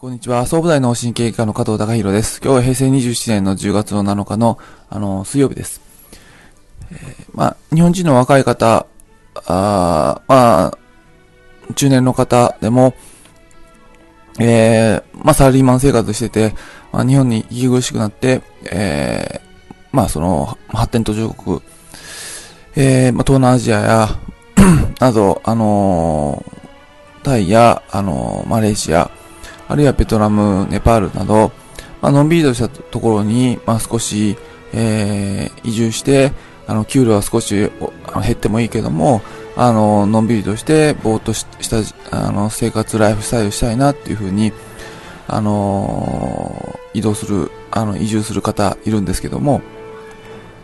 こんにちは。総武大脳神経科の加藤隆弘です。今日は平成27年の10月の7日の、あの、水曜日です。えー、まあ、日本人の若い方、あまあ、中年の方でも、えー、まあ、サラリーマン生活してて、まあ、日本に息苦しくなって、えー、まあ、その、発展途上国、えー、まあ、東南アジアや など、あのー、タイや、あのー、マレーシア、あるいはベトナム、ネパールなど、まあのんびりとしたところに、まあ、少し、えー、移住して、あの、給料は少し減ってもいいけども、あの、のんびりとして、ぼーっとした、あの、生活、ライフスタイルしたいなっていうふうに、あの移動する、あの、移住する方いるんですけども、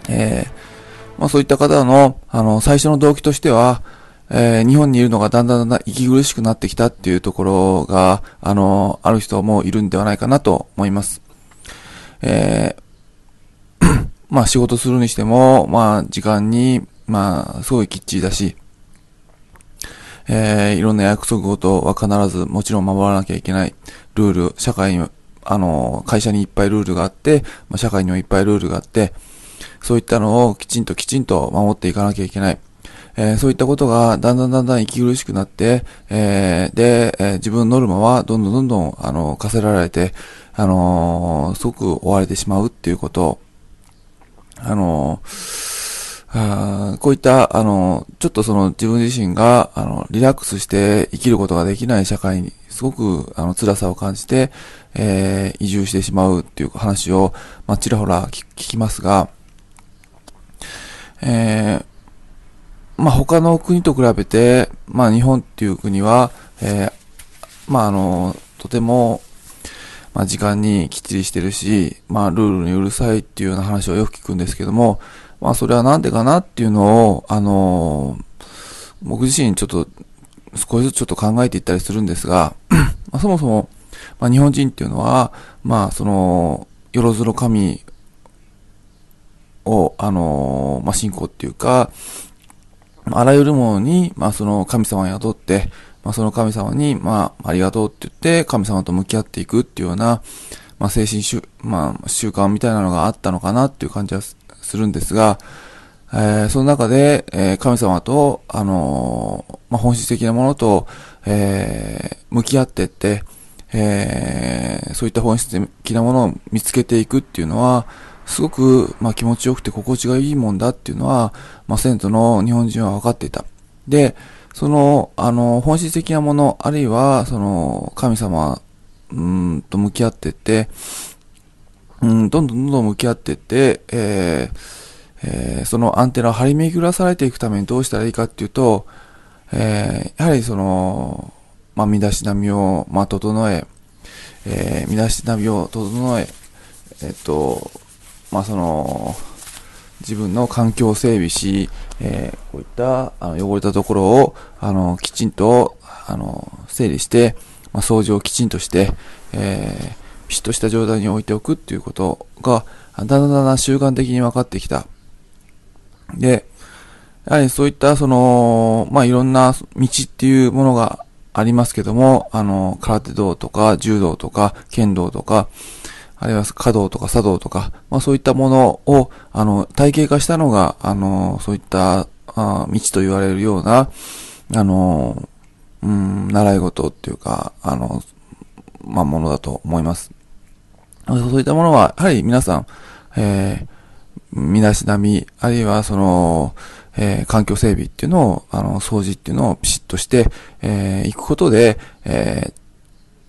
えー、まあそういった方の、あの、最初の動機としては、えー、日本にいるのがだんだんだんだん息苦しくなってきたっていうところが、あの、ある人もいるんではないかなと思います。えー、まあ仕事するにしても、まあ時間に、まあすごいきっちりだし、えー、いろんな約束事は必ずもちろん守らなきゃいけないルール、社会に、あの、会社にいっぱいルールがあって、まあ、社会にもいっぱいルールがあって、そういったのをきちんときちんと守っていかなきゃいけない。えー、そういったことがだんだんだんだん息苦しくなって、えー、で、えー、自分のノルマはどんどんどんどん、あの、課せられて、あのすごく追われてしまうっていうこと、あのあこういった、あの、ちょっとその自分自身が、あの、リラックスして生きることができない社会に、すごく、あの、辛さを感じて、えー、移住してしまうっていう話を、まあ、ちらほら聞きますが、えー、まあ、他の国と比べて、まあ、日本っていう国は、えー、まあ、あの、とても、まあ、時間にきっちりしてるし、まあ、ルールにうるさいっていうような話をよく聞くんですけども、まあ、それはなんでかなっていうのを、あの、僕自身ちょっと、少しずつちょっと考えていったりするんですが、まあ、そもそも、まあ、日本人っていうのは、まあ、その、よろずの神を、あの、まあ、信仰っていうか、あらゆるものに、まあその神様を雇って、まあその神様に、まあありがとうって言って神様と向き合っていくっていうような、まあ精神習、まあ習慣みたいなのがあったのかなっていう感じはするんですが、えー、その中で、えー、神様と、あのー、まあ本質的なものと、えー、向き合ってって、えー、そういった本質的なものを見つけていくっていうのは、すごく、まあ、気持ちよくて心地がいいもんだっていうのは、まあ、先祖の日本人は分かっていた。で、その、あの、本質的なもの、あるいは、その、神様、うんと向き合ってって、うん、どんどんどんどん向き合ってって、えーえー、そのアンテナを張り巡らされていくためにどうしたらいいかっていうと、えー、やはりその、まあ、身だしなみを、まあ、整え、えー、身だしなみを整え、えっと、まあ、その、自分の環境を整備し、えー、こういったあの汚れたところを、あの、きちんと、あの、整理して、まあ、掃除をきちんとして、えー、ピシッとした状態に置いておくっていうことが、だんだんだんだん習慣的に分かってきた。で、やはりそういったその、まあ、いろんな道っていうものがありますけども、あの、空手道とか柔道とか剣道とか、あるいは華道とか茶道とか、まあそういったものを、あの、体系化したのが、あの、そういった、あ道と言われるような、あの、うん、習い事っていうか、あの、まあものだと思います。そういったものは、やはり皆さん、えー、身だしなみ、あるいはその、えー、環境整備っていうのを、あの、掃除っていうのをピシッとして、えー、行くことで、え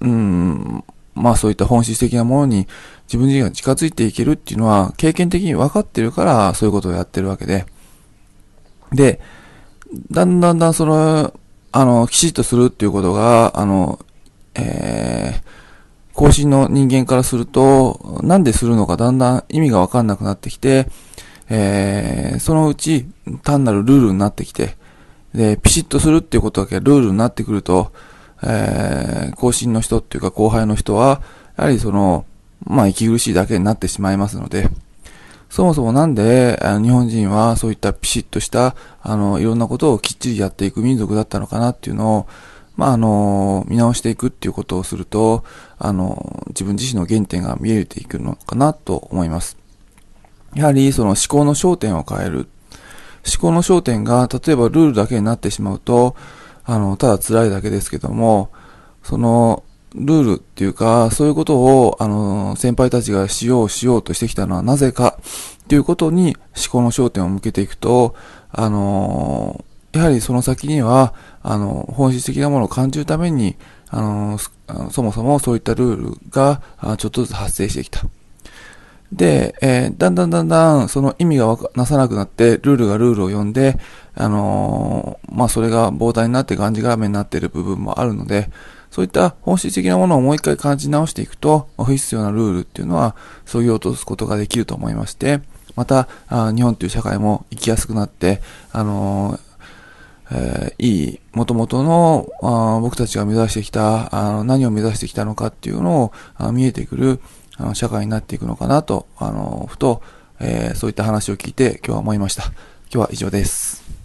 ー、うん、まあそういった本質的なものに自分自身が近づいていけるっていうのは経験的に分かってるからそういうことをやってるわけで。で、だんだんだんその、あの、きちっとするっていうことが、あの、えー、更新の人間からすると、なんでするのかだんだん意味がわかんなくなってきて、えー、そのうち単なるルールになってきて、で、ピシッとするっていうことだけルールになってくると、えー、後進の人っていうか後輩の人は、やはりその、まあ、息苦しいだけになってしまいますので、そもそもなんで、あの日本人はそういったピシッとした、あの、いろんなことをきっちりやっていく民族だったのかなっていうのを、まあ、あの、見直していくっていうことをすると、あの、自分自身の原点が見えていくのかなと思います。やはり、その思考の焦点を変える。思考の焦点が、例えばルールだけになってしまうと、あの、ただ辛いだけですけども、その、ルールっていうか、そういうことを、あの、先輩たちがしようしようとしてきたのはなぜかっていうことに思考の焦点を向けていくと、あの、やはりその先には、あの、本質的なものを感じるために、あの、そもそもそういったルールがちょっとずつ発生してきた。で、えー、だんだんだんだんその意味がなさなくなって、ルールがルールを読んで、あのー、まあ、それが膨大になってがんじがらめになっている部分もあるので、そういった本質的なものをもう一回感じ直していくと、不必要なルールっていうのは、そぎ落とすことができると思いまして、また、あ日本という社会も生きやすくなって、あのー、えー、いい、元々のあ僕たちが目指してきたあの、何を目指してきたのかっていうのをあ見えてくるあの社会になっていくのかなと、あのふと、えー、そういった話を聞いて今日は思いました。今日は以上です。